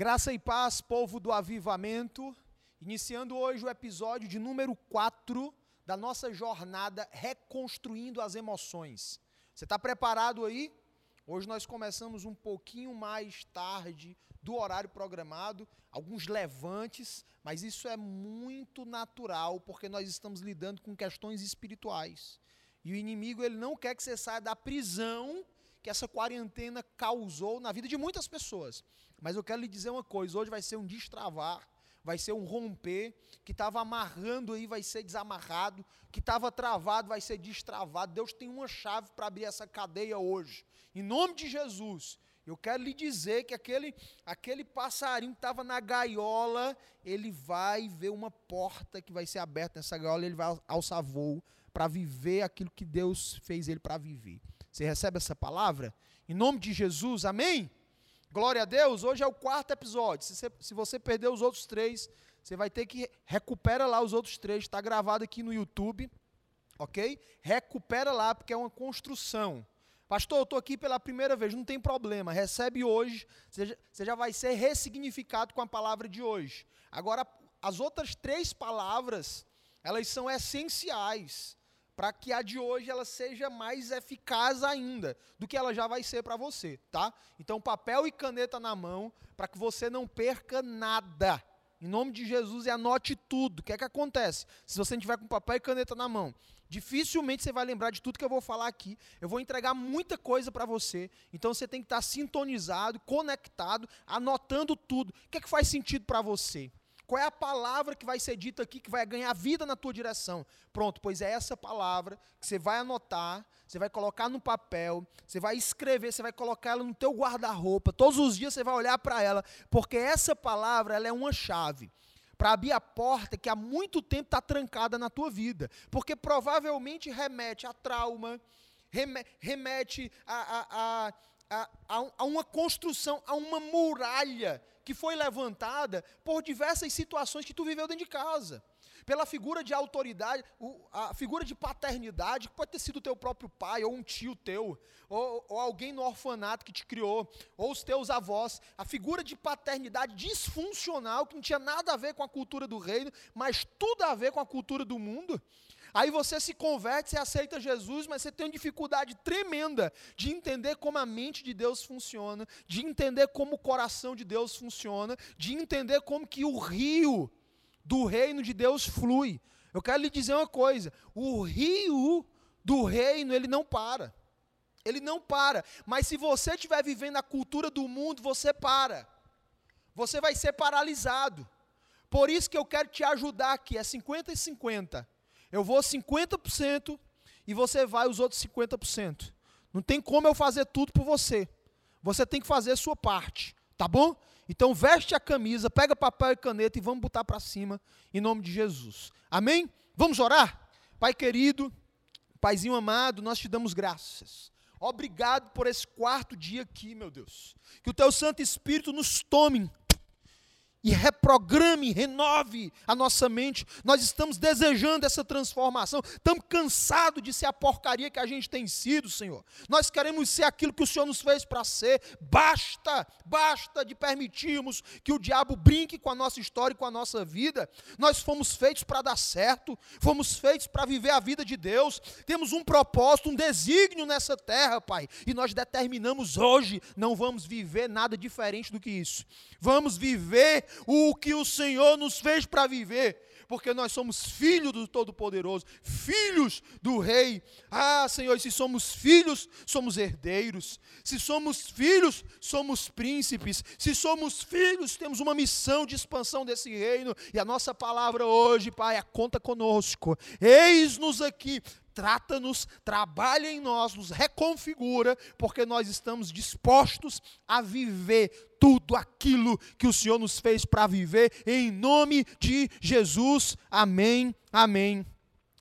Graça e paz, povo do avivamento, iniciando hoje o episódio de número 4 da nossa jornada Reconstruindo as Emoções. Você está preparado aí? Hoje nós começamos um pouquinho mais tarde do horário programado, alguns levantes, mas isso é muito natural porque nós estamos lidando com questões espirituais. E o inimigo ele não quer que você saia da prisão que essa quarentena causou na vida de muitas pessoas. Mas eu quero lhe dizer uma coisa: hoje vai ser um destravar, vai ser um romper, que estava amarrando aí vai ser desamarrado, que estava travado vai ser destravado. Deus tem uma chave para abrir essa cadeia hoje. Em nome de Jesus. Eu quero lhe dizer que aquele, aquele passarinho que estava na gaiola, ele vai ver uma porta que vai ser aberta nessa gaiola, ele vai alçar voo para viver aquilo que Deus fez ele para viver. Você recebe essa palavra? Em nome de Jesus, amém? Glória a Deus, hoje é o quarto episódio. Se você, se você perdeu os outros três, você vai ter que recupera lá os outros três. Está gravado aqui no YouTube, ok? Recupera lá, porque é uma construção. Pastor, eu estou aqui pela primeira vez, não tem problema. Recebe hoje, você já, vai ser ressignificado com a palavra de hoje. Agora, as outras três palavras, elas são essenciais para que a de hoje ela seja mais eficaz ainda do que ela já vai ser para você, tá? Então, papel e caneta na mão, para que você não perca nada. Em nome de Jesus e anote tudo. O que é que acontece? Se você não tiver com papel e caneta na mão, dificilmente você vai lembrar de tudo que eu vou falar aqui. Eu vou entregar muita coisa para você. Então você tem que estar sintonizado, conectado, anotando tudo. O que é que faz sentido para você? Qual é a palavra que vai ser dita aqui que vai ganhar vida na tua direção? Pronto, pois é essa palavra que você vai anotar, você vai colocar no papel, você vai escrever, você vai colocar ela no teu guarda-roupa. Todos os dias você vai olhar para ela, porque essa palavra ela é uma chave para abrir a porta que há muito tempo está trancada na tua vida, porque provavelmente remete a trauma, remete a, a, a, a, a uma construção, a uma muralha que foi levantada por diversas situações que tu viveu dentro de casa. Pela figura de autoridade, a figura de paternidade, que pode ter sido teu próprio pai, ou um tio teu, ou, ou alguém no orfanato que te criou, ou os teus avós. A figura de paternidade disfuncional, que não tinha nada a ver com a cultura do reino, mas tudo a ver com a cultura do mundo. Aí você se converte, você aceita Jesus, mas você tem uma dificuldade tremenda de entender como a mente de Deus funciona, de entender como o coração de Deus funciona, de entender como que o rio do reino de Deus flui. Eu quero lhe dizer uma coisa: o rio do reino, ele não para. Ele não para. Mas se você estiver vivendo a cultura do mundo, você para. Você vai ser paralisado. Por isso que eu quero te ajudar aqui, é 50 e 50. Eu vou 50% e você vai os outros 50%. Não tem como eu fazer tudo por você. Você tem que fazer a sua parte, tá bom? Então veste a camisa, pega papel e caneta e vamos botar para cima em nome de Jesus. Amém? Vamos orar? Pai querido, Paizinho amado, nós te damos graças. Obrigado por esse quarto dia aqui, meu Deus. Que o teu Santo Espírito nos tome e reprograme, renove a nossa mente. Nós estamos desejando essa transformação. Estamos cansados de ser a porcaria que a gente tem sido, Senhor. Nós queremos ser aquilo que o Senhor nos fez para ser. Basta, basta de permitirmos que o diabo brinque com a nossa história e com a nossa vida. Nós fomos feitos para dar certo, fomos feitos para viver a vida de Deus. Temos um propósito, um desígnio nessa terra, Pai. E nós determinamos hoje, não vamos viver nada diferente do que isso. Vamos viver o que o Senhor nos fez para viver, porque nós somos filhos do Todo-Poderoso, filhos do Rei. Ah, Senhor, se somos filhos, somos herdeiros. Se somos filhos, somos príncipes. Se somos filhos, temos uma missão de expansão desse reino. E a nossa palavra hoje, Pai, é conta conosco. Eis-nos aqui trata-nos, trabalha em nós, nos reconfigura, porque nós estamos dispostos a viver tudo aquilo que o Senhor nos fez para viver, em nome de Jesus. Amém, amém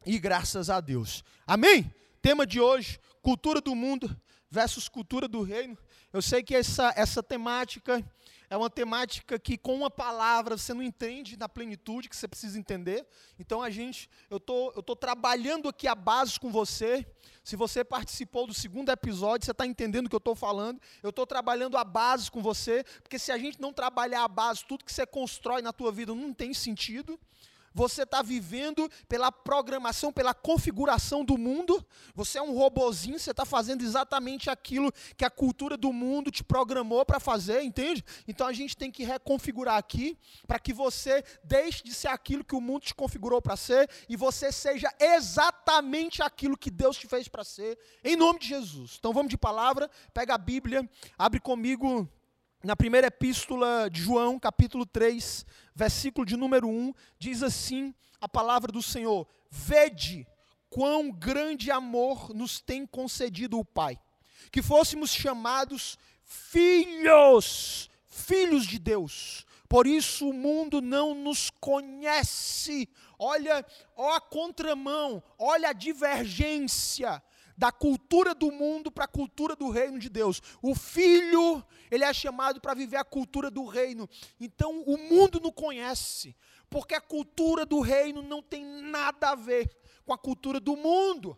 e graças a Deus. Amém? Tema de hoje: cultura do mundo versus cultura do reino. Eu sei que essa, essa temática é uma temática que com uma palavra você não entende na plenitude que você precisa entender. Então a gente, eu tô, eu tô trabalhando aqui a base com você. Se você participou do segundo episódio, você está entendendo o que eu estou falando. Eu estou trabalhando a base com você, porque se a gente não trabalhar a base, tudo que você constrói na tua vida não tem sentido. Você está vivendo pela programação, pela configuração do mundo. Você é um robozinho, você está fazendo exatamente aquilo que a cultura do mundo te programou para fazer, entende? Então a gente tem que reconfigurar aqui para que você deixe de ser aquilo que o mundo te configurou para ser e você seja exatamente aquilo que Deus te fez para ser, em nome de Jesus. Então vamos de palavra, pega a Bíblia, abre comigo na primeira epístola de João, capítulo 3, versículo de número 1, diz assim a palavra do Senhor: Vede quão grande amor nos tem concedido o Pai, que fôssemos chamados filhos, filhos de Deus. Por isso o mundo não nos conhece. Olha, ó a contramão, olha a divergência da cultura do mundo para a cultura do reino de Deus. O filho, ele é chamado para viver a cultura do reino. Então o mundo não conhece, porque a cultura do reino não tem nada a ver com a cultura do mundo.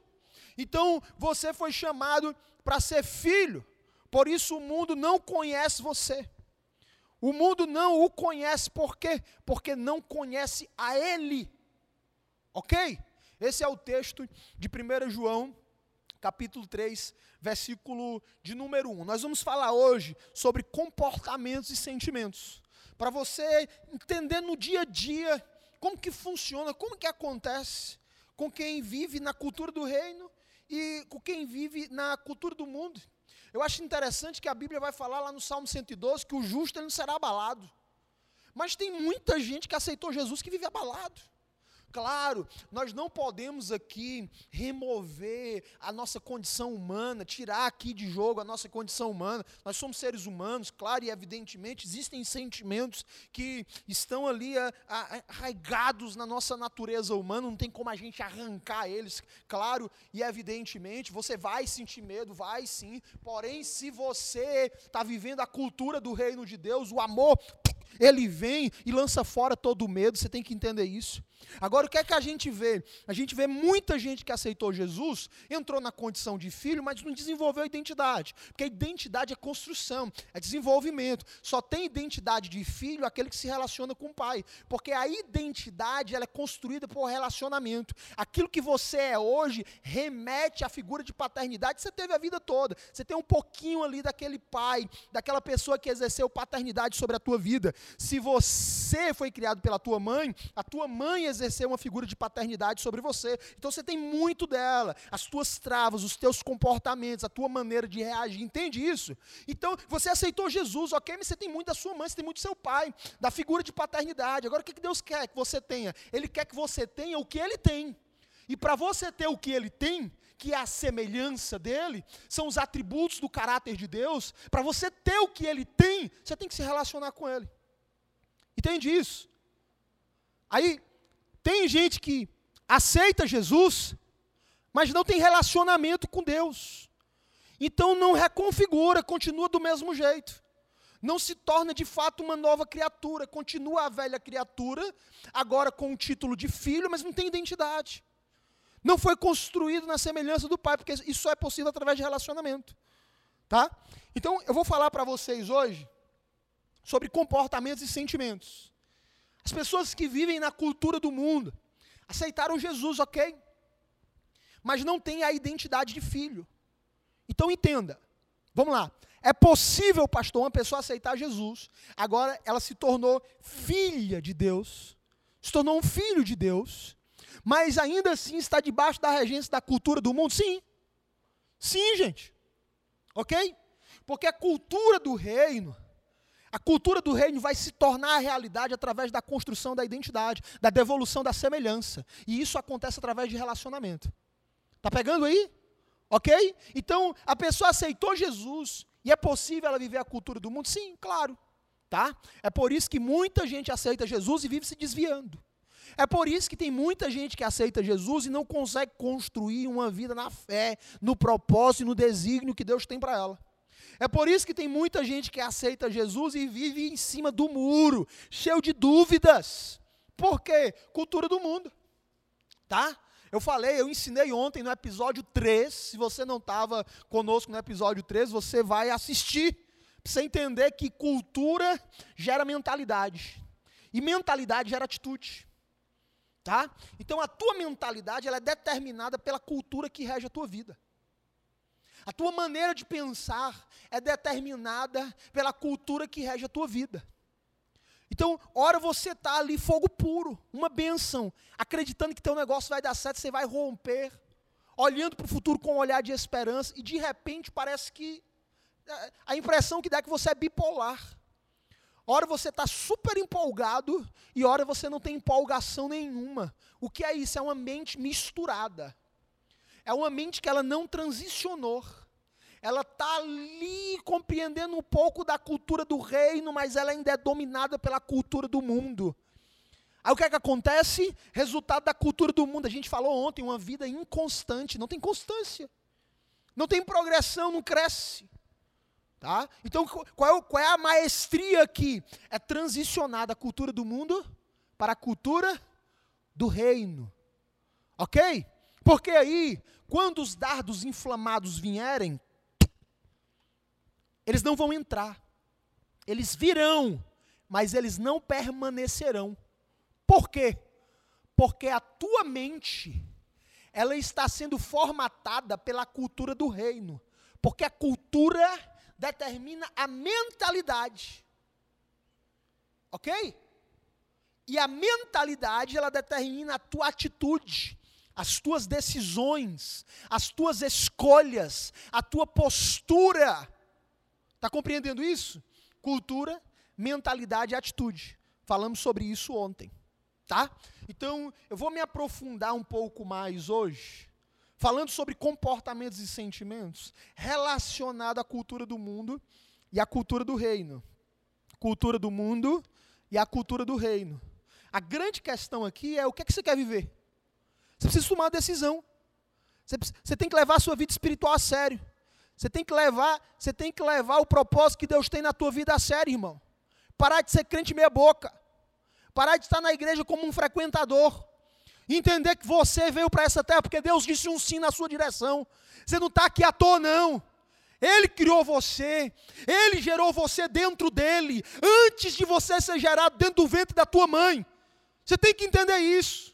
Então você foi chamado para ser filho. Por isso o mundo não conhece você. O mundo não o conhece por quê? Porque não conhece a ele. OK? Esse é o texto de 1 João capítulo 3, versículo de número 1. Nós vamos falar hoje sobre comportamentos e sentimentos. Para você entender no dia a dia como que funciona, como que acontece com quem vive na cultura do reino e com quem vive na cultura do mundo. Eu acho interessante que a Bíblia vai falar lá no Salmo 112 que o justo ele não será abalado. Mas tem muita gente que aceitou Jesus que vive abalado. Claro, nós não podemos aqui remover a nossa condição humana, tirar aqui de jogo a nossa condição humana. Nós somos seres humanos, claro e evidentemente existem sentimentos que estão ali arraigados na nossa natureza humana, não tem como a gente arrancar eles, claro e evidentemente. Você vai sentir medo, vai sim, porém, se você está vivendo a cultura do reino de Deus, o amor ele vem e lança fora todo o medo, você tem que entender isso. Agora, o que é que a gente vê? A gente vê muita gente que aceitou Jesus, entrou na condição de filho, mas não desenvolveu a identidade. Porque a identidade é construção, é desenvolvimento. Só tem identidade de filho aquele que se relaciona com o pai. Porque a identidade ela é construída por relacionamento. Aquilo que você é hoje remete à figura de paternidade que você teve a vida toda. Você tem um pouquinho ali daquele pai, daquela pessoa que exerceu paternidade sobre a tua vida. Se você foi criado pela tua mãe, a tua mãe exercer uma figura de paternidade sobre você. Então você tem muito dela, as tuas travas, os teus comportamentos, a tua maneira de reagir. Entende isso? Então você aceitou Jesus, ok, mas você tem muito da sua mãe, você tem muito do seu pai, da figura de paternidade. Agora o que Deus quer que você tenha? Ele quer que você tenha o que ele tem. E para você ter o que ele tem, que é a semelhança dele, são os atributos do caráter de Deus, para você ter o que ele tem, você tem que se relacionar com ele. Entende isso? Aí, tem gente que aceita Jesus, mas não tem relacionamento com Deus. Então não reconfigura, continua do mesmo jeito. Não se torna de fato uma nova criatura, continua a velha criatura, agora com o título de filho, mas não tem identidade. Não foi construído na semelhança do pai, porque isso só é possível através de relacionamento. Tá? Então eu vou falar para vocês hoje sobre comportamentos e sentimentos. As pessoas que vivem na cultura do mundo aceitaram Jesus, ok? Mas não têm a identidade de filho. Então entenda. Vamos lá. É possível, pastor, uma pessoa aceitar Jesus. Agora ela se tornou filha de Deus. Se tornou um filho de Deus. Mas ainda assim está debaixo da regência da cultura do mundo? Sim. Sim, gente. Ok? Porque a cultura do reino a cultura do reino vai se tornar a realidade através da construção da identidade, da devolução da semelhança. E isso acontece através de relacionamento. Tá pegando aí? Ok? Então, a pessoa aceitou Jesus e é possível ela viver a cultura do mundo? Sim, claro. Tá? É por isso que muita gente aceita Jesus e vive se desviando. É por isso que tem muita gente que aceita Jesus e não consegue construir uma vida na fé, no propósito e no desígnio que Deus tem para ela. É por isso que tem muita gente que aceita Jesus e vive em cima do muro, cheio de dúvidas. Por quê? Cultura do mundo. Tá? Eu falei, eu ensinei ontem no episódio 3. Se você não estava conosco no episódio 3, você vai assistir. Para você entender que cultura gera mentalidade. E mentalidade gera atitude. Tá? Então a tua mentalidade ela é determinada pela cultura que rege a tua vida. A tua maneira de pensar é determinada pela cultura que rege a tua vida. Então, ora você está ali fogo puro, uma benção, acreditando que teu negócio vai dar certo, você vai romper, olhando para o futuro com um olhar de esperança, e de repente parece que é, a impressão que dá é que você é bipolar. Ora você está super empolgado e ora você não tem empolgação nenhuma. O que é isso? É uma mente misturada. É uma mente que ela não transicionou ela está ali compreendendo um pouco da cultura do reino, mas ela ainda é dominada pela cultura do mundo. Aí o que é que acontece? Resultado da cultura do mundo. A gente falou ontem, uma vida inconstante, não tem constância. Não tem progressão, não cresce. Tá? Então, qual é, qual é a maestria aqui? É transicionar da cultura do mundo para a cultura do reino. Ok? Porque aí, quando os dardos inflamados vierem, eles não vão entrar. Eles virão, mas eles não permanecerão. Por quê? Porque a tua mente, ela está sendo formatada pela cultura do reino. Porque a cultura determina a mentalidade. Ok? E a mentalidade, ela determina a tua atitude, as tuas decisões, as tuas escolhas, a tua postura. Está compreendendo isso? Cultura, mentalidade e atitude. Falamos sobre isso ontem, tá? Então, eu vou me aprofundar um pouco mais hoje, falando sobre comportamentos e sentimentos relacionados à cultura do mundo e à cultura do reino. Cultura do mundo e a cultura do reino. A grande questão aqui é o que, é que você quer viver. Você precisa tomar uma decisão. Você tem que levar a sua vida espiritual a sério. Você tem que levar, você tem que levar o propósito que Deus tem na tua vida a sério, irmão. Parar de ser crente meia boca. Parar de estar na igreja como um frequentador. Entender que você veio para essa terra porque Deus disse um sim na sua direção. Você não está aqui à toa, não. Ele criou você, Ele gerou você dentro dele, antes de você ser gerado dentro do ventre da tua mãe. Você tem que entender isso.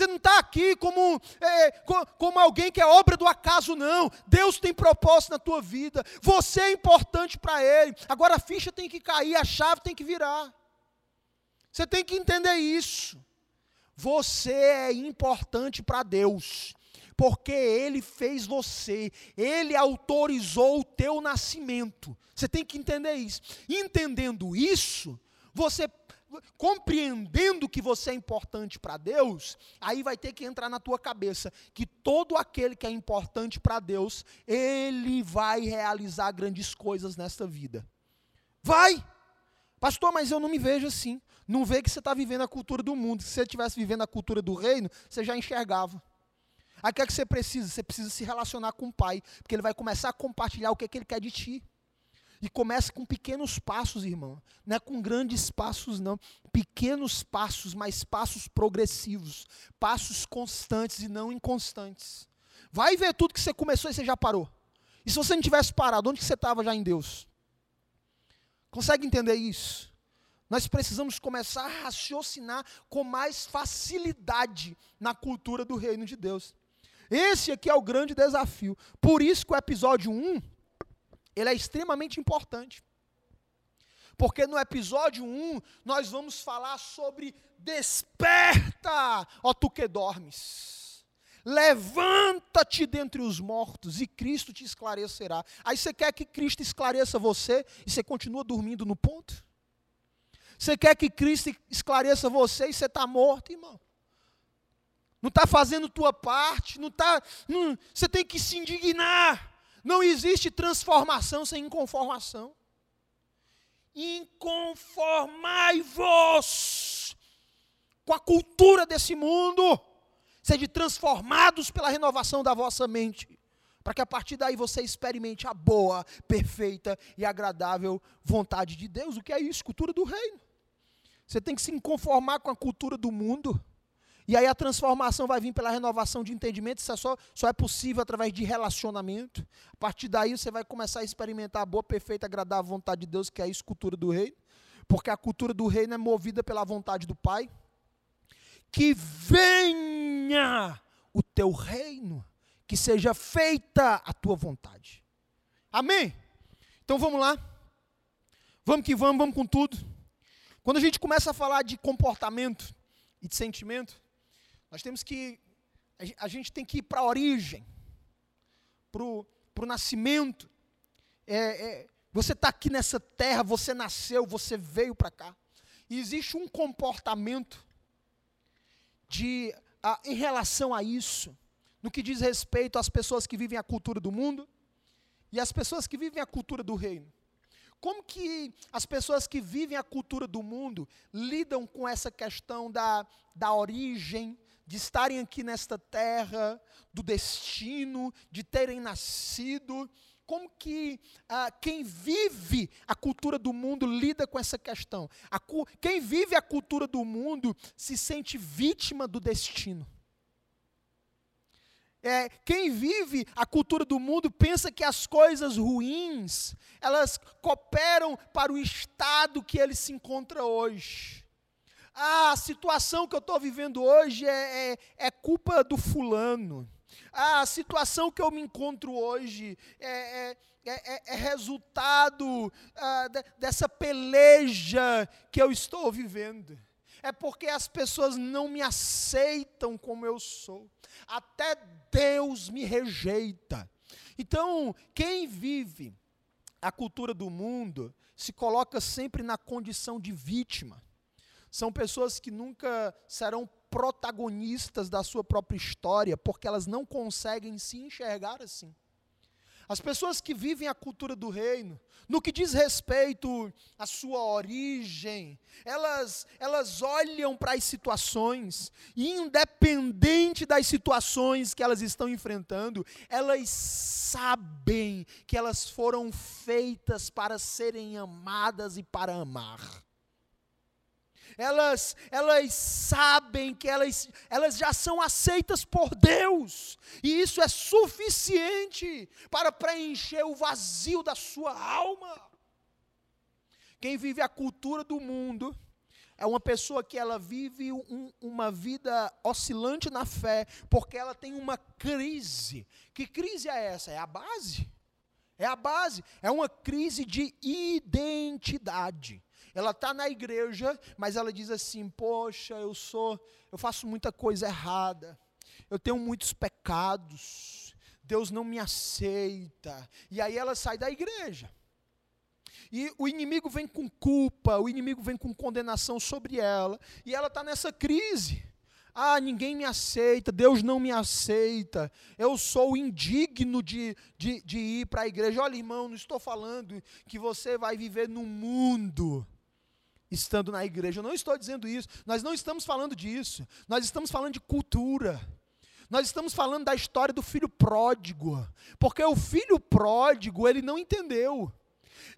Você não está aqui como, é, como alguém que é obra do acaso, não. Deus tem propósito na tua vida. Você é importante para Ele. Agora a ficha tem que cair, a chave tem que virar. Você tem que entender isso. Você é importante para Deus, porque Ele fez você, Ele autorizou o teu nascimento. Você tem que entender isso. Entendendo isso, você compreendendo que você é importante para Deus, aí vai ter que entrar na tua cabeça que todo aquele que é importante para Deus, ele vai realizar grandes coisas nesta vida. Vai! Pastor, mas eu não me vejo assim. Não vê que você está vivendo a cultura do mundo. Se você estivesse vivendo a cultura do reino, você já enxergava. Aí o que é que você precisa? Você precisa se relacionar com o Pai, porque Ele vai começar a compartilhar o que, é que Ele quer de ti. E começa com pequenos passos, irmão. Não é com grandes passos, não. Pequenos passos, mas passos progressivos. Passos constantes e não inconstantes. Vai ver tudo que você começou e você já parou. E se você não tivesse parado, onde você estava já em Deus? Consegue entender isso? Nós precisamos começar a raciocinar com mais facilidade na cultura do reino de Deus. Esse aqui é o grande desafio. Por isso que o episódio 1 ele é extremamente importante. Porque no episódio 1, nós vamos falar sobre desperta, ó tu que dormes. Levanta-te dentre os mortos e Cristo te esclarecerá. Aí você quer que Cristo esclareça você e você continua dormindo no ponto? Você quer que Cristo esclareça você e você está morto, irmão? Não está fazendo tua parte, não está. Você tem que se indignar. Não existe transformação sem inconformação. Inconformai-vos com a cultura desse mundo, sede transformados pela renovação da vossa mente, para que a partir daí você experimente a boa, perfeita e agradável vontade de Deus. O que é isso? Cultura do reino. Você tem que se conformar com a cultura do mundo. E aí a transformação vai vir pela renovação de entendimento, isso é só, só é possível através de relacionamento. A partir daí você vai começar a experimentar a boa, perfeita, agradável vontade de Deus, que é a cultura do reino. Porque a cultura do reino é movida pela vontade do Pai. Que venha o teu reino, que seja feita a tua vontade. Amém? Então vamos lá. Vamos que vamos, vamos com tudo. Quando a gente começa a falar de comportamento e de sentimento, nós temos que, a gente tem que ir para a origem, para o nascimento. É, é, você está aqui nessa terra, você nasceu, você veio para cá. E existe um comportamento de, a, em relação a isso, no que diz respeito às pessoas que vivem a cultura do mundo e às pessoas que vivem a cultura do reino. Como que as pessoas que vivem a cultura do mundo lidam com essa questão da, da origem, de estarem aqui nesta terra, do destino, de terem nascido. Como que ah, quem vive a cultura do mundo lida com essa questão? A, quem vive a cultura do mundo se sente vítima do destino. É, quem vive a cultura do mundo pensa que as coisas ruins elas cooperam para o estado que ele se encontra hoje. Ah, a situação que eu estou vivendo hoje é, é, é, culpa do fulano. Ah, a situação que eu me encontro hoje é, é, é, é resultado ah, de, dessa peleja que eu estou vivendo. É porque as pessoas não me aceitam como eu sou. Até Deus me rejeita. Então, quem vive a cultura do mundo se coloca sempre na condição de vítima. São pessoas que nunca serão protagonistas da sua própria história, porque elas não conseguem se enxergar assim. As pessoas que vivem a cultura do reino, no que diz respeito à sua origem, elas, elas olham para as situações, e independente das situações que elas estão enfrentando, elas sabem que elas foram feitas para serem amadas e para amar elas, elas sabem que elas, elas já são aceitas por Deus, e isso é suficiente para preencher o vazio da sua alma. Quem vive a cultura do mundo é uma pessoa que ela vive um, uma vida oscilante na fé, porque ela tem uma crise. Que crise é essa? É a base. É a base. É uma crise de identidade. Ela está na igreja, mas ela diz assim: Poxa, eu sou, eu faço muita coisa errada, eu tenho muitos pecados, Deus não me aceita. E aí ela sai da igreja. E o inimigo vem com culpa, o inimigo vem com condenação sobre ela, e ela está nessa crise. Ah, ninguém me aceita, Deus não me aceita, eu sou indigno de, de, de ir para a igreja. Olha, irmão, não estou falando que você vai viver no mundo estando na igreja. Eu não estou dizendo isso. Nós não estamos falando disso. Nós estamos falando de cultura. Nós estamos falando da história do filho pródigo. Porque o filho pródigo, ele não entendeu.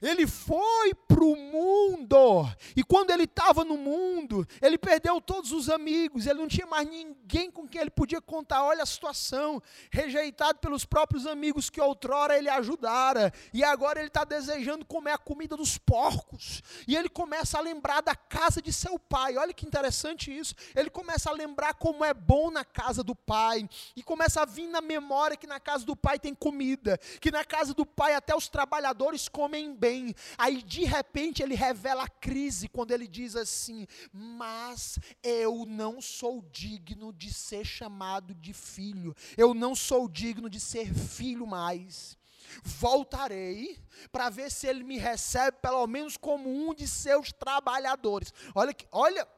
Ele foi para o mundo, e quando ele estava no mundo, ele perdeu todos os amigos, ele não tinha mais ninguém com quem ele podia contar. Olha a situação, rejeitado pelos próprios amigos que outrora ele ajudara, e agora ele está desejando comer a comida dos porcos, e ele começa a lembrar da casa de seu pai. Olha que interessante isso. Ele começa a lembrar como é bom na casa do pai, e começa a vir na memória que na casa do pai tem comida, que na casa do pai até os trabalhadores comem bem. Aí de repente ele revela a crise quando ele diz assim: Mas eu não sou digno de ser chamado de filho, eu não sou digno de ser filho mais. Voltarei para ver se ele me recebe pelo menos como um de seus trabalhadores. Olha, olha,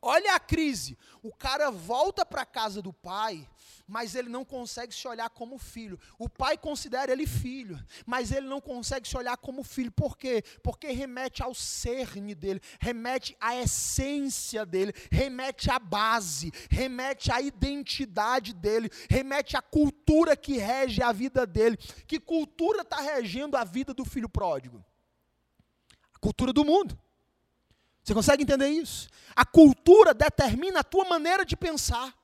Olha a crise. O cara volta para a casa do pai, mas ele não consegue se olhar como filho. O pai considera ele filho, mas ele não consegue se olhar como filho. Por quê? Porque remete ao cerne dele, remete à essência dele, remete à base, remete à identidade dele, remete à cultura que rege a vida dele. Que cultura está regendo a vida do filho pródigo? A cultura do mundo. Você consegue entender isso? A cultura determina a tua maneira de pensar.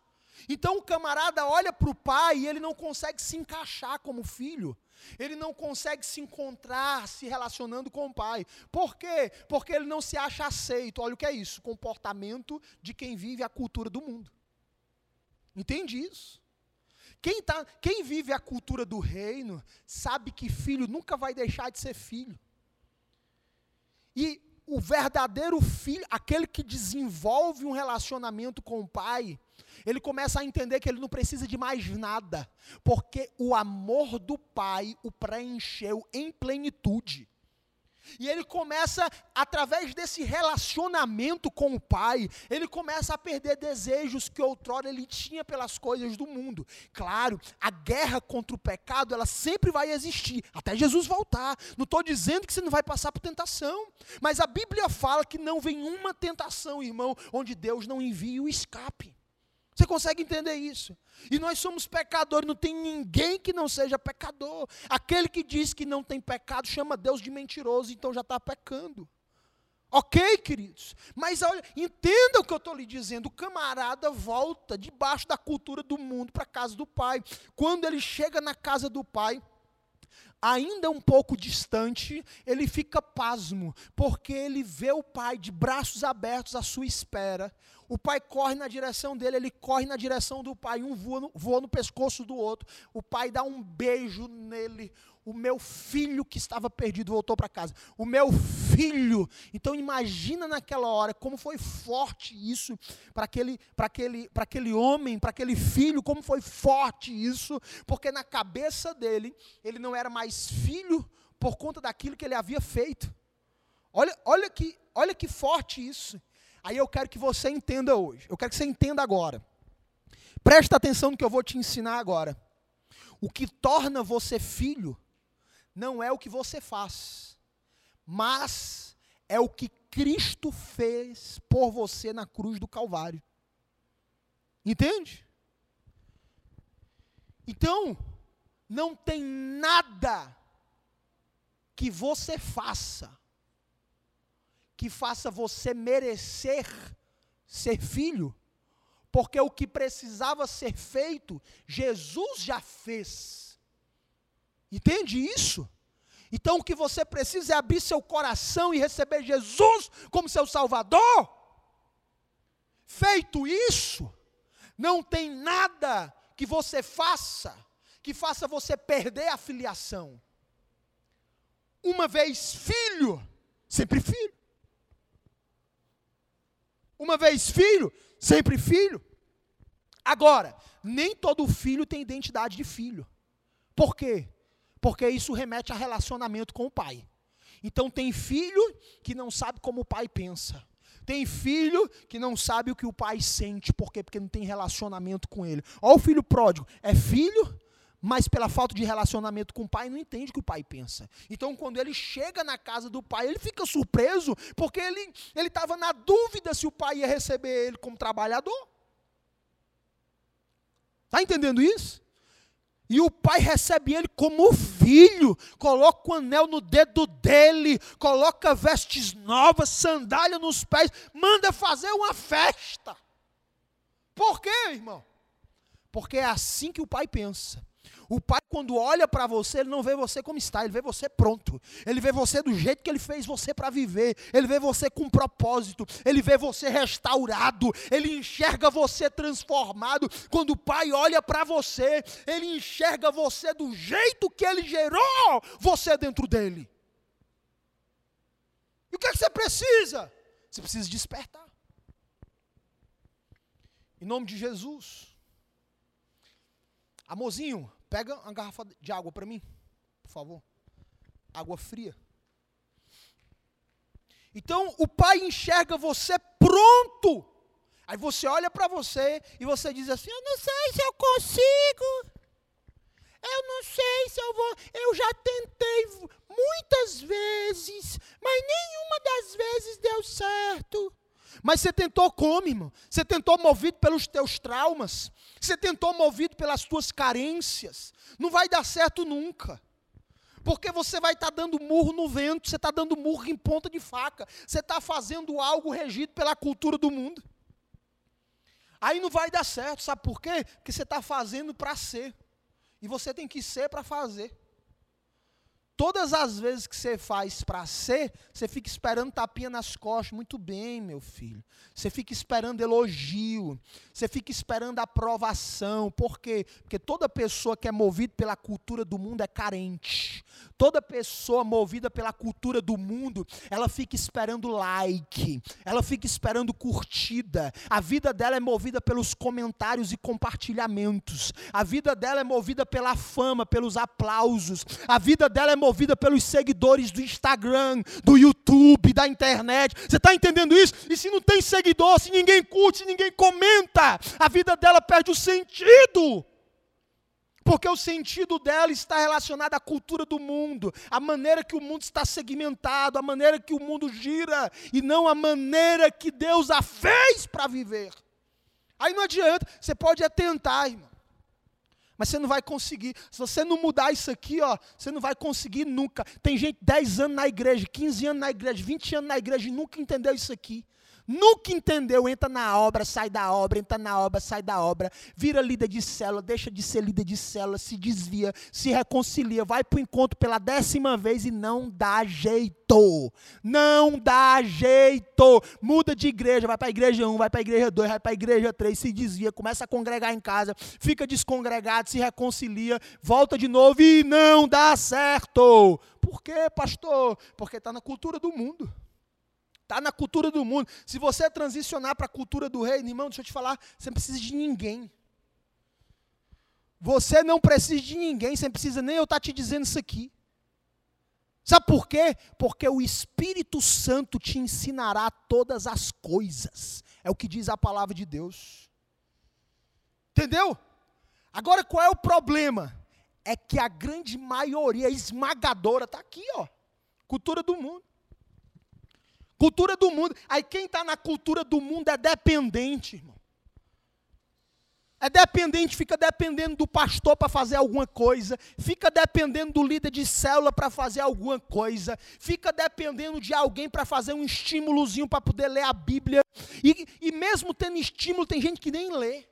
Então o camarada olha para o pai e ele não consegue se encaixar como filho. Ele não consegue se encontrar se relacionando com o pai. Por quê? Porque ele não se acha aceito. Olha o que é isso: comportamento de quem vive a cultura do mundo. Entende isso? Quem, tá, quem vive a cultura do reino sabe que filho nunca vai deixar de ser filho. O verdadeiro filho, aquele que desenvolve um relacionamento com o pai, ele começa a entender que ele não precisa de mais nada, porque o amor do pai o preencheu em plenitude. E ele começa, através desse relacionamento com o pai, ele começa a perder desejos que outrora ele tinha pelas coisas do mundo. Claro, a guerra contra o pecado, ela sempre vai existir, até Jesus voltar. Não estou dizendo que você não vai passar por tentação, mas a Bíblia fala que não vem uma tentação, irmão, onde Deus não envie o escape. Você consegue entender isso? E nós somos pecadores, não tem ninguém que não seja pecador. Aquele que diz que não tem pecado chama Deus de mentiroso, então já está pecando. Ok, queridos? Mas olha, entenda o que eu estou lhe dizendo. O camarada volta debaixo da cultura do mundo para a casa do pai. Quando ele chega na casa do pai, ainda um pouco distante, ele fica pasmo, porque ele vê o pai de braços abertos à sua espera. O pai corre na direção dele, ele corre na direção do pai, um voa no, voa no pescoço do outro. O pai dá um beijo nele. O meu filho que estava perdido voltou para casa. O meu. Então imagina naquela hora como foi forte isso para aquele, aquele, aquele homem, para aquele filho, como foi forte isso, porque na cabeça dele ele não era mais filho por conta daquilo que ele havia feito. Olha, olha que, olha que forte isso. Aí eu quero que você entenda hoje. Eu quero que você entenda agora. Presta atenção no que eu vou te ensinar agora. O que torna você filho não é o que você faz, mas é o que Cristo fez por você na cruz do Calvário. Entende? Então, não tem nada que você faça que faça você merecer ser filho, porque o que precisava ser feito, Jesus já fez. Entende isso? Então o que você precisa é abrir seu coração e receber Jesus como seu Salvador. Feito isso, não tem nada que você faça que faça você perder a filiação. Uma vez filho, sempre filho. Uma vez filho, sempre filho. Agora, nem todo filho tem identidade de filho. Por quê? Porque isso remete a relacionamento com o pai. Então tem filho que não sabe como o pai pensa. Tem filho que não sabe o que o pai sente, por quê? Porque não tem relacionamento com ele. Olha o filho pródigo, é filho, mas pela falta de relacionamento com o pai, não entende o que o pai pensa. Então, quando ele chega na casa do pai, ele fica surpreso, porque ele estava na dúvida se o pai ia receber ele como trabalhador. Está entendendo isso? E o pai recebe ele como filho, coloca o anel no dedo dele, coloca vestes novas, sandália nos pés, manda fazer uma festa. Por quê, irmão? Porque é assim que o pai pensa. O pai, quando olha para você, ele não vê você como está, ele vê você pronto. Ele vê você do jeito que ele fez você para viver. Ele vê você com propósito. Ele vê você restaurado. Ele enxerga você transformado. Quando o pai olha para você, ele enxerga você do jeito que ele gerou você dentro dele. E o que, é que você precisa? Você precisa despertar. Em nome de Jesus. Amorzinho, Pega uma garrafa de água para mim, por favor. Água fria. Então, o pai enxerga você pronto Aí você olha para você e você diz assim: Eu não sei se eu consigo. Eu não sei se eu vou. Eu já tentei muitas vezes, mas nenhuma das vezes deu certo. Mas você tentou como, irmão? Você tentou movido pelos teus traumas. Você tentou movido pelas tuas carências. Não vai dar certo nunca. Porque você vai estar tá dando murro no vento, você está dando murro em ponta de faca. Você está fazendo algo regido pela cultura do mundo. Aí não vai dar certo, sabe por quê? Porque você está fazendo para ser. E você tem que ser para fazer. Todas as vezes que você faz para ser, você fica esperando tapinha nas costas. Muito bem, meu filho. Você fica esperando elogio. Você fica esperando aprovação. Por quê? Porque toda pessoa que é movida pela cultura do mundo é carente. Toda pessoa movida pela cultura do mundo, ela fica esperando like. Ela fica esperando curtida. A vida dela é movida pelos comentários e compartilhamentos. A vida dela é movida pela fama, pelos aplausos. A vida dela é movida pelos seguidores do Instagram, do YouTube, da internet. Você está entendendo isso? E se não tem seguidor, se ninguém curte, se ninguém comenta, a vida dela perde o sentido. Porque o sentido dela está relacionado à cultura do mundo, à maneira que o mundo está segmentado, à maneira que o mundo gira, e não à maneira que Deus a fez para viver. Aí não adianta, você pode é tentar, irmão. Mas você não vai conseguir. Se você não mudar isso aqui, ó, você não vai conseguir nunca. Tem gente 10 anos na igreja, 15 anos na igreja, 20 anos na igreja e nunca entendeu isso aqui. Nunca entendeu, entra na obra, sai da obra, entra na obra, sai da obra, vira líder de célula, deixa de ser líder de célula, se desvia, se reconcilia, vai para o encontro pela décima vez e não dá jeito. Não dá jeito. Muda de igreja, vai para a igreja 1, vai para a igreja 2, vai para a igreja 3, se desvia, começa a congregar em casa, fica descongregado, se reconcilia, volta de novo e não dá certo. Por quê, pastor? Porque está na cultura do mundo. Está na cultura do mundo. Se você transicionar para a cultura do reino, irmão, deixa eu te falar, você não precisa de ninguém. Você não precisa de ninguém, você não precisa nem eu estar tá te dizendo isso aqui. Sabe por quê? Porque o Espírito Santo te ensinará todas as coisas. É o que diz a palavra de Deus. Entendeu? Agora qual é o problema? É que a grande maioria esmagadora está aqui, ó. Cultura do mundo. Cultura do mundo. Aí quem está na cultura do mundo é dependente, irmão. É dependente, fica dependendo do pastor para fazer alguma coisa, fica dependendo do líder de célula para fazer alguma coisa, fica dependendo de alguém para fazer um estímulozinho para poder ler a Bíblia. E, e mesmo tendo estímulo, tem gente que nem lê.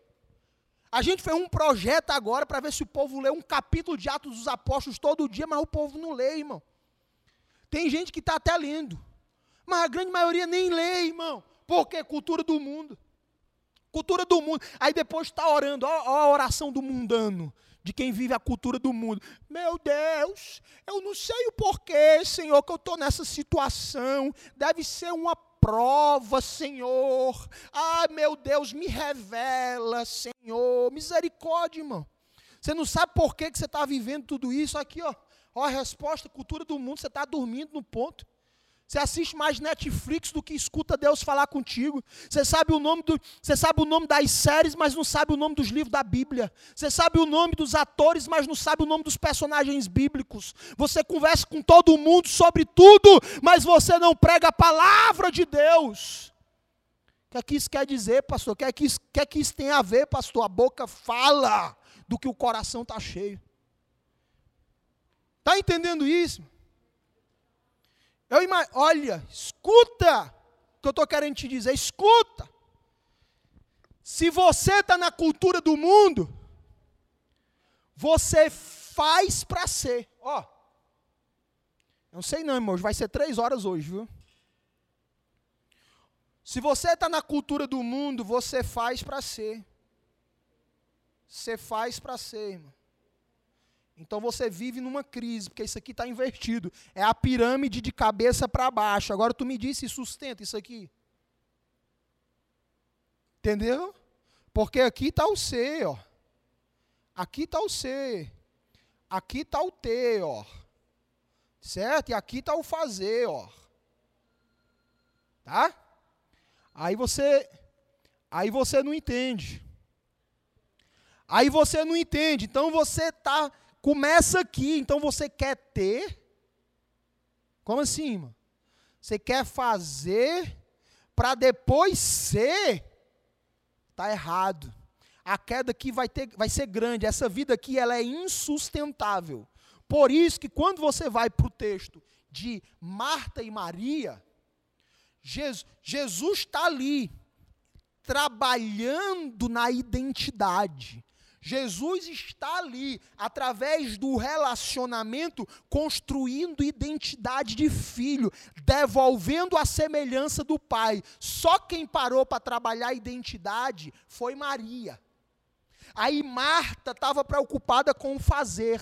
A gente fez um projeto agora para ver se o povo lê um capítulo de Atos dos Apóstolos todo dia, mas o povo não lê, irmão. Tem gente que está até lendo. Mas a grande maioria nem lê, irmão. Por quê? Cultura do mundo. Cultura do mundo. Aí depois está orando, ó, a oração do mundano, de quem vive a cultura do mundo. Meu Deus, eu não sei o porquê, Senhor, que eu estou nessa situação. Deve ser uma prova, Senhor. Ai, meu Deus, me revela, Senhor. Misericórdia, irmão. Você não sabe por que, que você está vivendo tudo isso aqui, ó. Ó a resposta, cultura do mundo, você está dormindo no ponto. Você assiste mais Netflix do que escuta Deus falar contigo. Você sabe o nome do, você sabe o nome das séries, mas não sabe o nome dos livros da Bíblia. Você sabe o nome dos atores, mas não sabe o nome dos personagens bíblicos. Você conversa com todo mundo sobre tudo, mas você não prega a palavra de Deus. O que é que isso quer dizer, pastor? O que é que isso, que é que isso tem a ver, pastor? A boca fala do que o coração está cheio. Está entendendo isso? Eu. Olha, escuta o que eu estou querendo te dizer, escuta. Se você está na cultura do mundo, você faz para ser. Ó, eu não sei não, irmão, vai ser três horas hoje, viu? Se você está na cultura do mundo, você faz para ser. Você faz para ser, irmão. Então você vive numa crise, porque isso aqui está invertido. É a pirâmide de cabeça para baixo. Agora tu me disse sustenta isso aqui. Entendeu? Porque aqui está o C, ó. Aqui está o C. Aqui está o T, ó. Certo? E aqui está o fazer, ó. Tá? Aí você Aí você não entende. Aí você não entende. Então você tá começa aqui, então você quer ter Como assim, irmão? Você quer fazer para depois ser? Tá errado. A queda aqui vai ter vai ser grande. Essa vida aqui ela é insustentável. Por isso que quando você vai para o texto de Marta e Maria, Jesus está ali, trabalhando na identidade. Jesus está ali, através do relacionamento, construindo identidade de filho, devolvendo a semelhança do pai. Só quem parou para trabalhar a identidade foi Maria. Aí Marta estava preocupada com o fazer.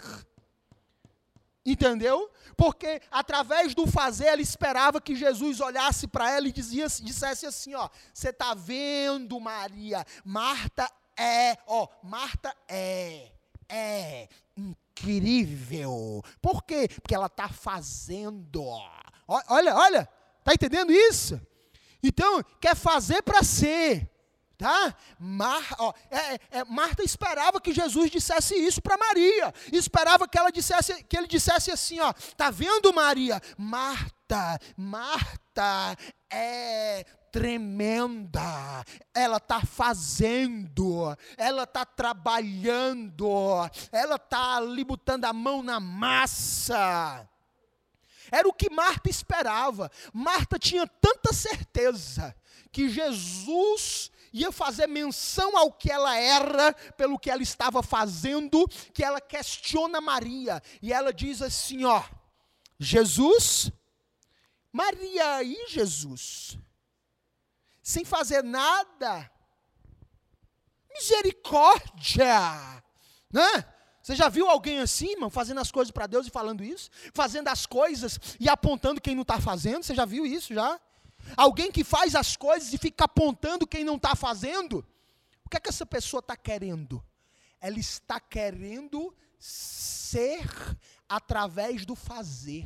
Entendeu? Porque através do fazer ela esperava que Jesus olhasse para ela e dizia, dissesse assim, ó, você está vendo, Maria? Marta é, ó, Marta é, é incrível. Por quê? Porque ela está fazendo. Olha, olha, tá entendendo isso? Então, quer fazer para ser. Tá? Mar, ó, é, é, Marta esperava que Jesus dissesse isso para Maria. Esperava que, ela dissesse, que ele dissesse assim: ó, tá vendo, Maria? Marta, Marta é tremenda. Ela está fazendo, ela está trabalhando, ela está ali botando a mão na massa. Era o que Marta esperava. Marta tinha tanta certeza que Jesus ia fazer menção ao que ela era, pelo que ela estava fazendo, que ela questiona Maria. E ela diz assim: ó, Jesus, Maria e Jesus, sem fazer nada, misericórdia, né? Você já viu alguém assim, irmão, fazendo as coisas para Deus e falando isso? Fazendo as coisas e apontando quem não está fazendo? Você já viu isso já? Alguém que faz as coisas e fica apontando quem não está fazendo. O que é que essa pessoa está querendo? Ela está querendo ser através do fazer.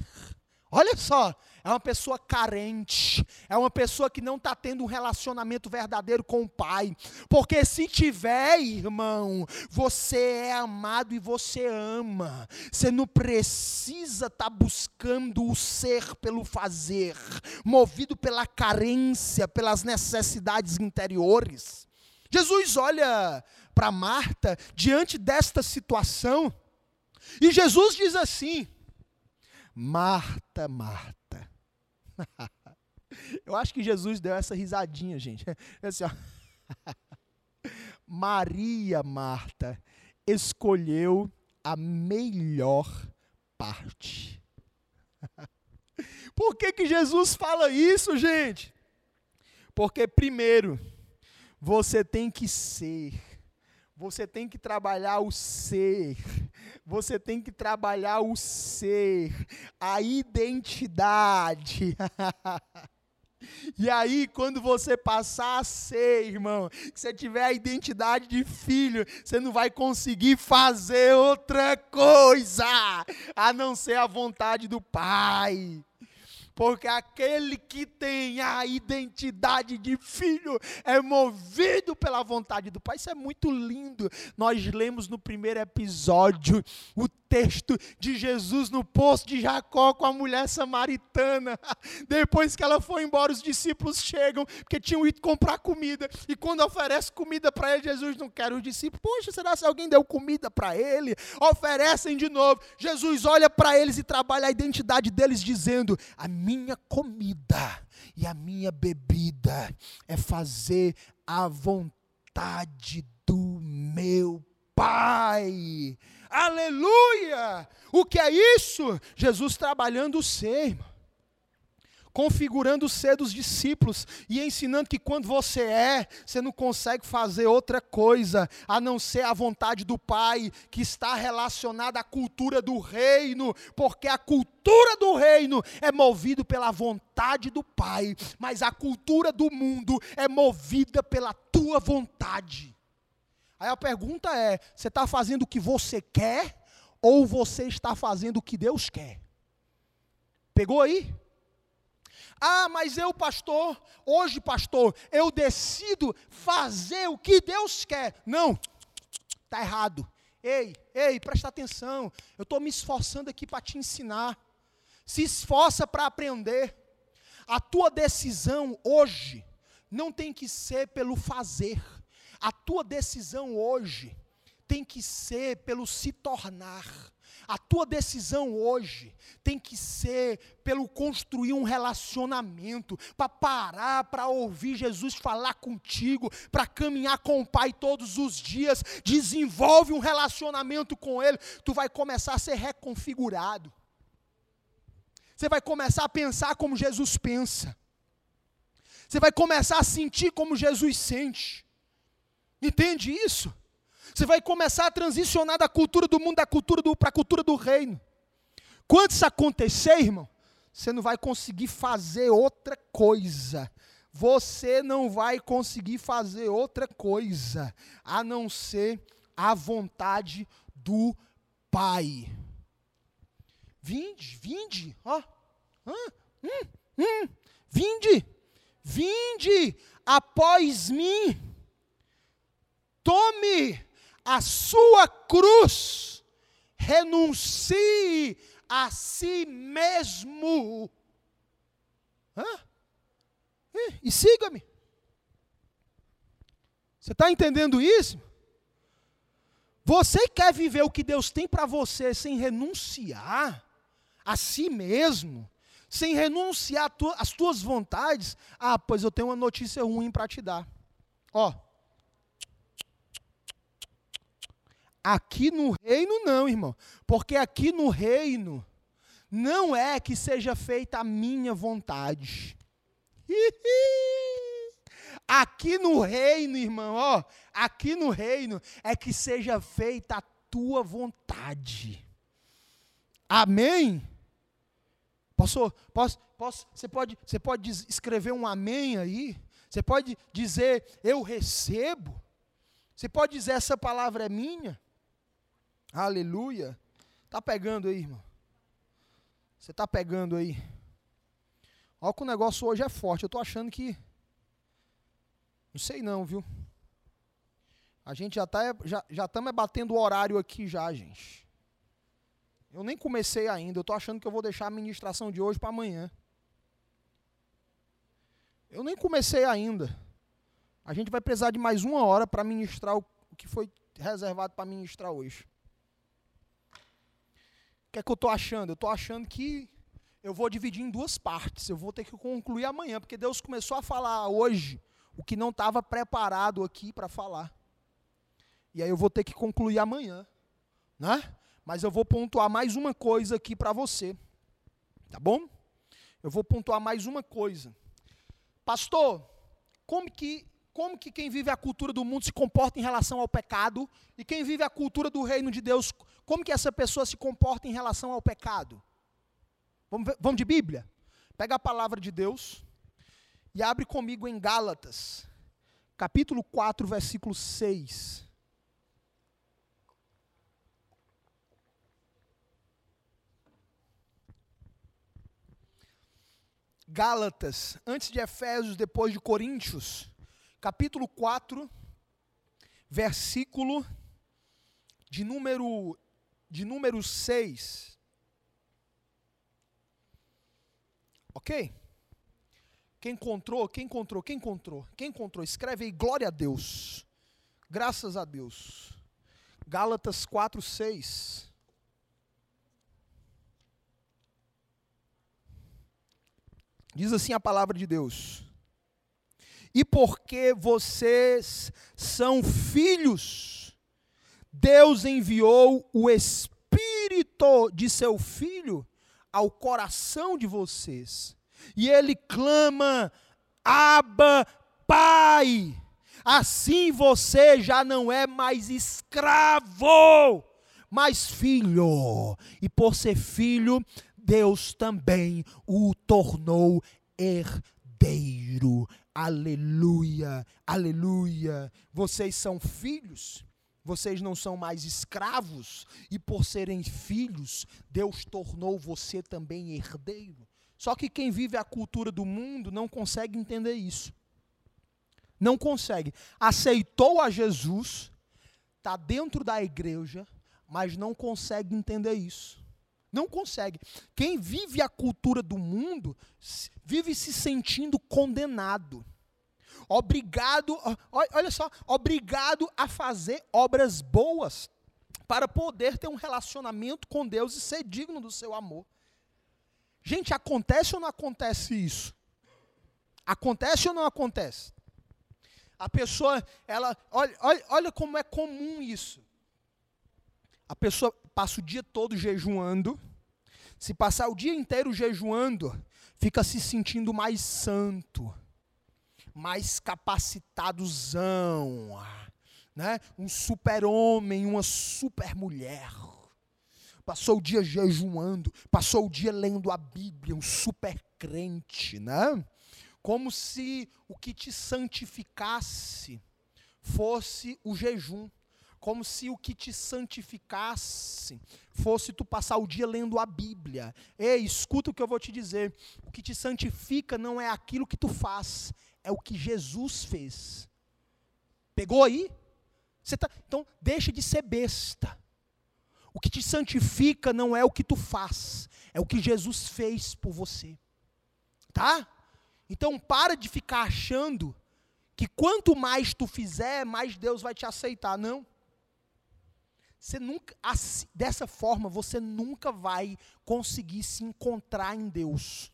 Olha só, é uma pessoa carente, é uma pessoa que não está tendo um relacionamento verdadeiro com o Pai. Porque se tiver, irmão, você é amado e você ama. Você não precisa estar tá buscando o ser pelo fazer, movido pela carência, pelas necessidades interiores. Jesus olha para Marta diante desta situação, e Jesus diz assim: Marta, Marta. Eu acho que Jesus deu essa risadinha, gente. Assim, Maria, Marta, escolheu a melhor parte. Por que, que Jesus fala isso, gente? Porque, primeiro, você tem que ser você tem que trabalhar o ser. Você tem que trabalhar o ser, a identidade. E aí, quando você passar a ser, irmão, que você tiver a identidade de filho, você não vai conseguir fazer outra coisa a não ser a vontade do Pai porque aquele que tem a identidade de filho é movido pela vontade do Pai. Isso é muito lindo. Nós lemos no primeiro episódio o texto de Jesus no poço de Jacó com a mulher samaritana. Depois que ela foi embora, os discípulos chegam, porque tinham ido comprar comida. E quando oferece comida para ele, Jesus não quer os discípulos. Poxa, será que alguém deu comida para ele? Oferecem de novo. Jesus olha para eles e trabalha a identidade deles, dizendo: A minha comida e a minha bebida é fazer a vontade do meu Pai. Aleluia! O que é isso? Jesus trabalhando o ser, configurando o ser dos discípulos e ensinando que quando você é, você não consegue fazer outra coisa a não ser a vontade do Pai, que está relacionada à cultura do reino, porque a cultura do reino é movida pela vontade do Pai, mas a cultura do mundo é movida pela tua vontade. Aí a pergunta é: você está fazendo o que você quer ou você está fazendo o que Deus quer? Pegou aí? Ah, mas eu, pastor, hoje, pastor, eu decido fazer o que Deus quer. Não, está errado. Ei, ei, presta atenção. Eu estou me esforçando aqui para te ensinar. Se esforça para aprender. A tua decisão hoje não tem que ser pelo fazer. A tua decisão hoje tem que ser pelo se tornar. A tua decisão hoje tem que ser pelo construir um relacionamento, para parar, para ouvir Jesus falar contigo, para caminhar com o Pai todos os dias. Desenvolve um relacionamento com Ele, tu vai começar a ser reconfigurado. Você vai começar a pensar como Jesus pensa. Você vai começar a sentir como Jesus sente. Entende isso? Você vai começar a transicionar da cultura do mundo para a cultura do reino. Quando isso acontecer, irmão, você não vai conseguir fazer outra coisa. Você não vai conseguir fazer outra coisa a não ser a vontade do Pai. Vinde, vinde, ó. Hum, hum, vinde, vinde após mim. Tome a sua cruz, renuncie a si mesmo. Hã? E, e siga-me. Você está entendendo isso? Você quer viver o que Deus tem para você sem renunciar a si mesmo, sem renunciar às tuas vontades? Ah, pois eu tenho uma notícia ruim para te dar. Ó, Aqui no reino, não, irmão. Porque aqui no reino, não é que seja feita a minha vontade. Aqui no reino, irmão, ó, aqui no reino é que seja feita a tua vontade. Amém? Posso, posso, posso, você pode, você pode escrever um amém aí? Você pode dizer eu recebo? Você pode dizer essa palavra é minha? Aleluia. Tá pegando aí, irmão? Você tá pegando aí? Olha que o negócio hoje é forte. Eu tô achando que. Não sei não, viu? A gente já tá já já estamos batendo o horário aqui já, gente. Eu nem comecei ainda. Eu tô achando que eu vou deixar a ministração de hoje para amanhã. Eu nem comecei ainda. A gente vai precisar de mais uma hora para ministrar o que foi reservado para ministrar hoje que é que eu estou achando? Eu estou achando que eu vou dividir em duas partes. Eu vou ter que concluir amanhã, porque Deus começou a falar hoje o que não estava preparado aqui para falar. E aí eu vou ter que concluir amanhã, né? Mas eu vou pontuar mais uma coisa aqui para você. Tá bom? Eu vou pontuar mais uma coisa. Pastor, como que como que quem vive a cultura do mundo se comporta em relação ao pecado e quem vive a cultura do reino de Deus, como que essa pessoa se comporta em relação ao pecado? Vamos, ver, vamos de Bíblia? Pega a palavra de Deus e abre comigo em Gálatas, capítulo 4, versículo 6. Gálatas, antes de Efésios, depois de Coríntios capítulo 4, versículo de número de número 6. OK? Quem encontrou? Quem encontrou? Quem encontrou? Quem encontrou? Escreve aí glória a Deus. Graças a Deus. Gálatas 4, 6. Diz assim a palavra de Deus e porque vocês são filhos, Deus enviou o Espírito de seu Filho ao coração de vocês. E ele clama: Abba, Pai. Assim você já não é mais escravo, mas filho. E por ser filho, Deus também o tornou herdeiro. Aleluia, aleluia. Vocês são filhos, vocês não são mais escravos, e por serem filhos, Deus tornou você também herdeiro. Só que quem vive a cultura do mundo não consegue entender isso. Não consegue. Aceitou a Jesus, está dentro da igreja, mas não consegue entender isso. Não consegue. Quem vive a cultura do mundo vive se sentindo condenado. Obrigado, olha só, obrigado a fazer obras boas para poder ter um relacionamento com Deus e ser digno do seu amor. Gente, acontece ou não acontece isso? Acontece ou não acontece? A pessoa, ela, olha, olha, olha como é comum isso. A pessoa passa o dia todo jejuando, se passar o dia inteiro jejuando, fica se sentindo mais santo, mais capacitadozão, né? um super-homem, uma super-mulher. Passou o dia jejuando, passou o dia lendo a Bíblia, um super crente, né? Como se o que te santificasse fosse o jejum como se o que te santificasse fosse tu passar o dia lendo a Bíblia. Ei, escuta o que eu vou te dizer. O que te santifica não é aquilo que tu faz, é o que Jesus fez. Pegou aí? Tá, então, deixa de ser besta. O que te santifica não é o que tu faz, é o que Jesus fez por você. Tá? Então, para de ficar achando que quanto mais tu fizer, mais Deus vai te aceitar. Não. Você nunca, assim, dessa forma, você nunca vai conseguir se encontrar em Deus.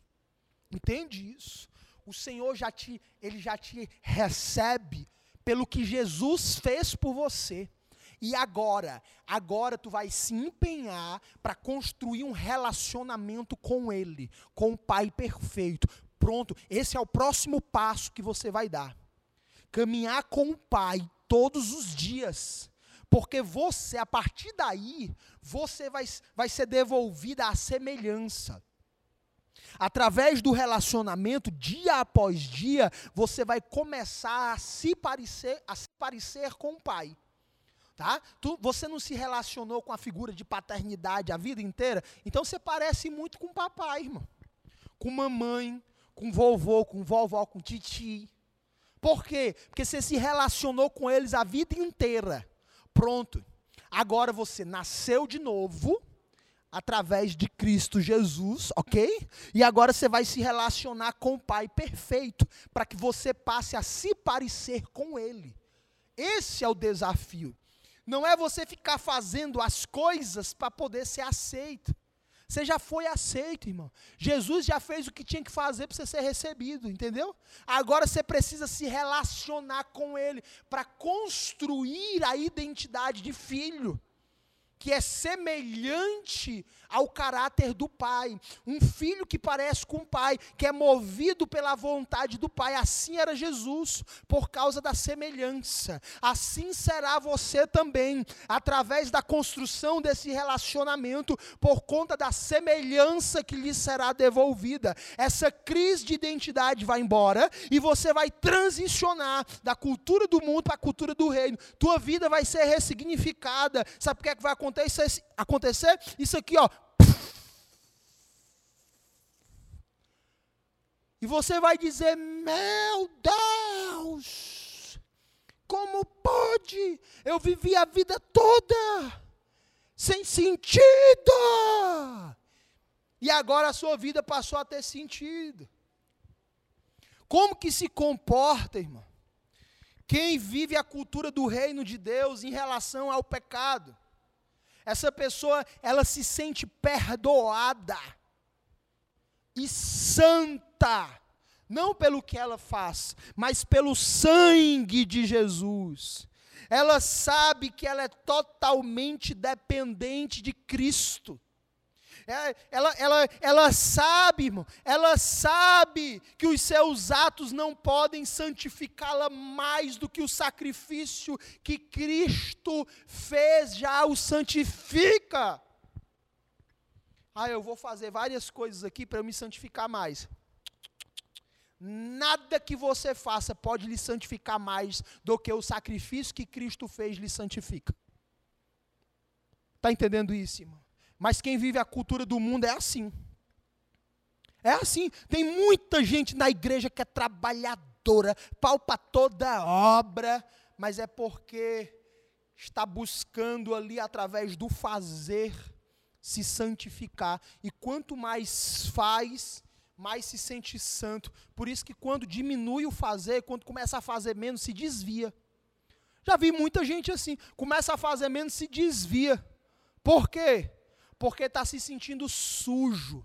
Entende isso? O Senhor já te, ele já te recebe pelo que Jesus fez por você. E agora, agora tu vai se empenhar para construir um relacionamento com ele, com o Pai perfeito. Pronto, esse é o próximo passo que você vai dar. Caminhar com o Pai todos os dias porque você, a partir daí, você vai, vai ser devolvida à semelhança. Através do relacionamento, dia após dia, você vai começar a se parecer, a se parecer com o pai. Tá? Tu, você não se relacionou com a figura de paternidade a vida inteira, então você parece muito com o papai, irmão. Com mamãe, com vovô, com vovó, com titi. Por quê? Porque você se relacionou com eles a vida inteira. Pronto. Agora você nasceu de novo através de Cristo Jesus, ok? E agora você vai se relacionar com o Pai perfeito, para que você passe a se parecer com Ele. Esse é o desafio. Não é você ficar fazendo as coisas para poder ser aceito. Você já foi aceito, irmão. Jesus já fez o que tinha que fazer para você ser recebido, entendeu? Agora você precisa se relacionar com Ele para construir a identidade de filho que é semelhante ao caráter do pai. Um filho que parece com o pai, que é movido pela vontade do pai. Assim era Jesus, por causa da semelhança. Assim será você também, através da construção desse relacionamento, por conta da semelhança que lhe será devolvida. Essa crise de identidade vai embora e você vai transicionar da cultura do mundo para a cultura do reino. Tua vida vai ser ressignificada. Sabe o que é que vai acontecer? Acontecer, acontecer isso aqui, ó. E você vai dizer: Meu Deus, como pode? Eu vivi a vida toda sem sentido. E agora a sua vida passou a ter sentido. Como que se comporta, irmão? Quem vive a cultura do reino de Deus em relação ao pecado? Essa pessoa, ela se sente perdoada e santa, não pelo que ela faz, mas pelo sangue de Jesus. Ela sabe que ela é totalmente dependente de Cristo. É, ela, ela, ela sabe, irmão, ela sabe que os seus atos não podem santificá-la mais do que o sacrifício que Cristo fez já o santifica. Ah, eu vou fazer várias coisas aqui para me santificar mais. Nada que você faça pode lhe santificar mais do que o sacrifício que Cristo fez lhe santifica. Está entendendo isso, irmão? Mas quem vive a cultura do mundo é assim. É assim, tem muita gente na igreja que é trabalhadora, palpa toda obra, mas é porque está buscando ali através do fazer se santificar. E quanto mais faz, mais se sente santo. Por isso que quando diminui o fazer, quando começa a fazer menos, se desvia. Já vi muita gente assim, começa a fazer menos, se desvia. Por quê? Porque está se sentindo sujo.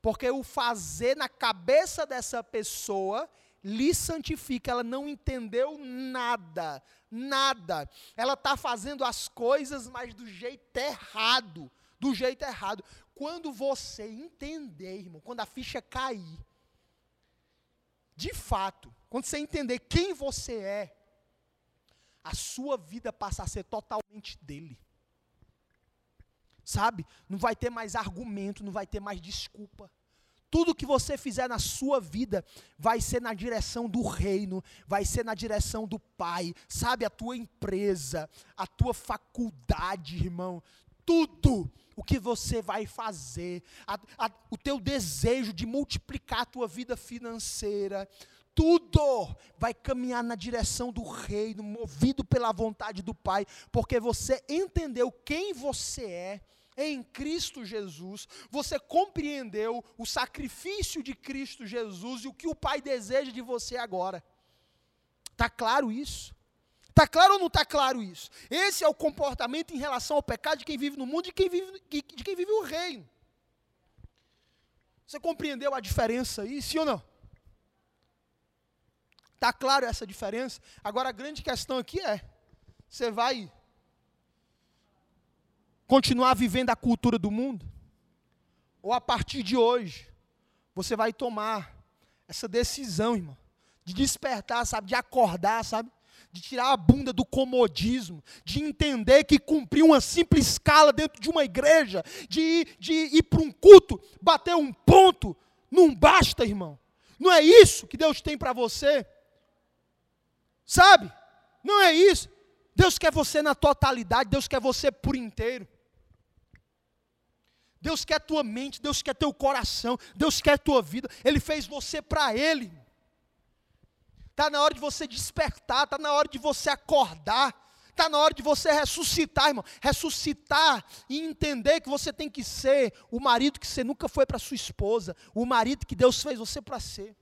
Porque o fazer na cabeça dessa pessoa lhe santifica, ela não entendeu nada, nada. Ela está fazendo as coisas, mas do jeito errado, do jeito errado. Quando você entender, irmão, quando a ficha cair, de fato, quando você entender quem você é, a sua vida passa a ser totalmente dele. Sabe? Não vai ter mais argumento, não vai ter mais desculpa. Tudo que você fizer na sua vida vai ser na direção do reino, vai ser na direção do Pai. Sabe, a tua empresa, a tua faculdade, irmão, tudo o que você vai fazer, a, a, o teu desejo de multiplicar a tua vida financeira, tudo vai caminhar na direção do reino, movido pela vontade do Pai, porque você entendeu quem você é em Cristo Jesus, você compreendeu o sacrifício de Cristo Jesus e o que o Pai deseja de você agora. Está claro isso? Está claro ou não está claro isso? Esse é o comportamento em relação ao pecado de quem vive no mundo e de quem vive, de quem vive o reino. Você compreendeu a diferença aí, sim ou não? Está claro essa diferença? Agora a grande questão aqui é: você vai continuar vivendo a cultura do mundo? Ou a partir de hoje, você vai tomar essa decisão, irmão, de despertar, sabe, de acordar, sabe? de tirar a bunda do comodismo, de entender que cumprir uma simples escala dentro de uma igreja, de ir, de ir para um culto, bater um ponto, não basta, irmão. Não é isso que Deus tem para você. Sabe? Não é isso. Deus quer você na totalidade, Deus quer você por inteiro. Deus quer tua mente, Deus quer teu coração, Deus quer tua vida. Ele fez você para Ele. Está na hora de você despertar, está na hora de você acordar, está na hora de você ressuscitar, irmão. Ressuscitar e entender que você tem que ser o marido que você nunca foi para sua esposa, o marido que Deus fez você para ser.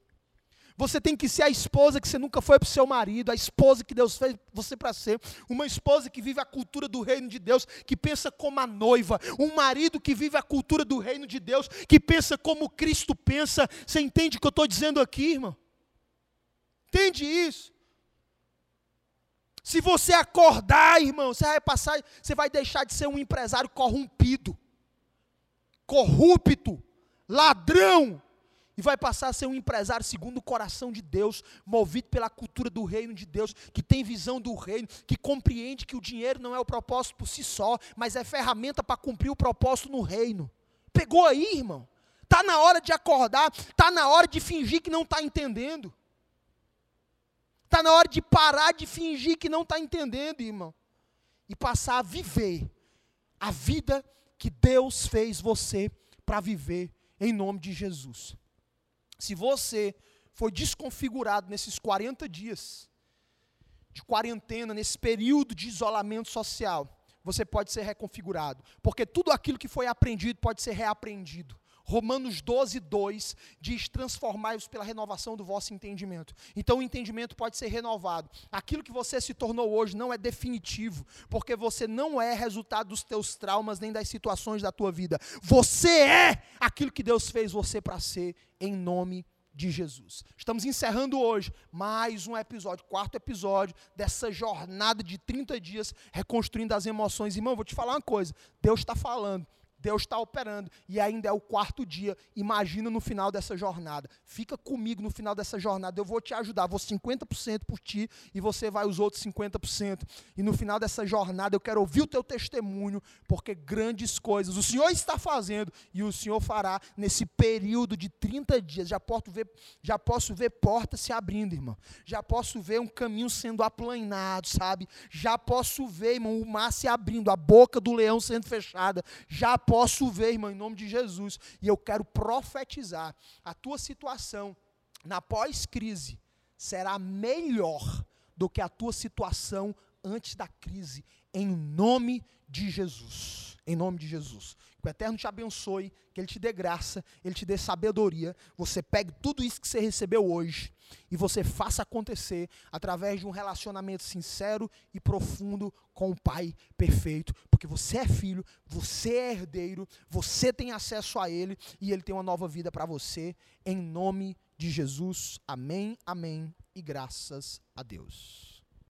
Você tem que ser a esposa que você nunca foi para o seu marido, a esposa que Deus fez você para ser, uma esposa que vive a cultura do reino de Deus, que pensa como a noiva, um marido que vive a cultura do reino de Deus, que pensa como Cristo pensa. Você entende o que eu estou dizendo aqui, irmão? Entende isso? Se você acordar, irmão, você vai passar, você vai deixar de ser um empresário corrompido, corrupto, ladrão, e vai passar a ser um empresário segundo o coração de Deus, movido pela cultura do reino de Deus, que tem visão do reino, que compreende que o dinheiro não é o propósito por si só, mas é ferramenta para cumprir o propósito no reino. Pegou aí, irmão? Está na hora de acordar, está na hora de fingir que não está entendendo. Está na hora de parar de fingir que não está entendendo, irmão. E passar a viver a vida que Deus fez você para viver em nome de Jesus. Se você foi desconfigurado nesses 40 dias de quarentena, nesse período de isolamento social, você pode ser reconfigurado, porque tudo aquilo que foi aprendido pode ser reaprendido. Romanos 12, 2 diz: transformai-vos pela renovação do vosso entendimento. Então o entendimento pode ser renovado. Aquilo que você se tornou hoje não é definitivo, porque você não é resultado dos teus traumas nem das situações da tua vida. Você é aquilo que Deus fez você para ser, em nome de Jesus. Estamos encerrando hoje mais um episódio, quarto episódio dessa jornada de 30 dias reconstruindo as emoções. Irmão, vou te falar uma coisa: Deus está falando. Deus está operando e ainda é o quarto dia. Imagina no final dessa jornada. Fica comigo no final dessa jornada. Eu vou te ajudar. Vou 50% por ti e você vai os outros 50%. E no final dessa jornada eu quero ouvir o teu testemunho, porque grandes coisas o Senhor está fazendo e o Senhor fará nesse período de 30 dias. Já posso ver, já posso ver portas se abrindo, irmão. Já posso ver um caminho sendo aplanado, sabe? Já posso ver, irmão, o mar se abrindo, a boca do leão sendo fechada. Já posso posso ver, irmão, em nome de Jesus. E eu quero profetizar a tua situação na pós-crise será melhor do que a tua situação antes da crise, em nome de Jesus. Em nome de Jesus. Que o Eterno te abençoe, que Ele te dê graça, Ele te dê sabedoria. Você pegue tudo isso que você recebeu hoje e você faça acontecer através de um relacionamento sincero e profundo com o Pai perfeito. Porque você é filho, você é herdeiro, você tem acesso a Ele e Ele tem uma nova vida para você. Em nome de Jesus. Amém, amém e graças a Deus.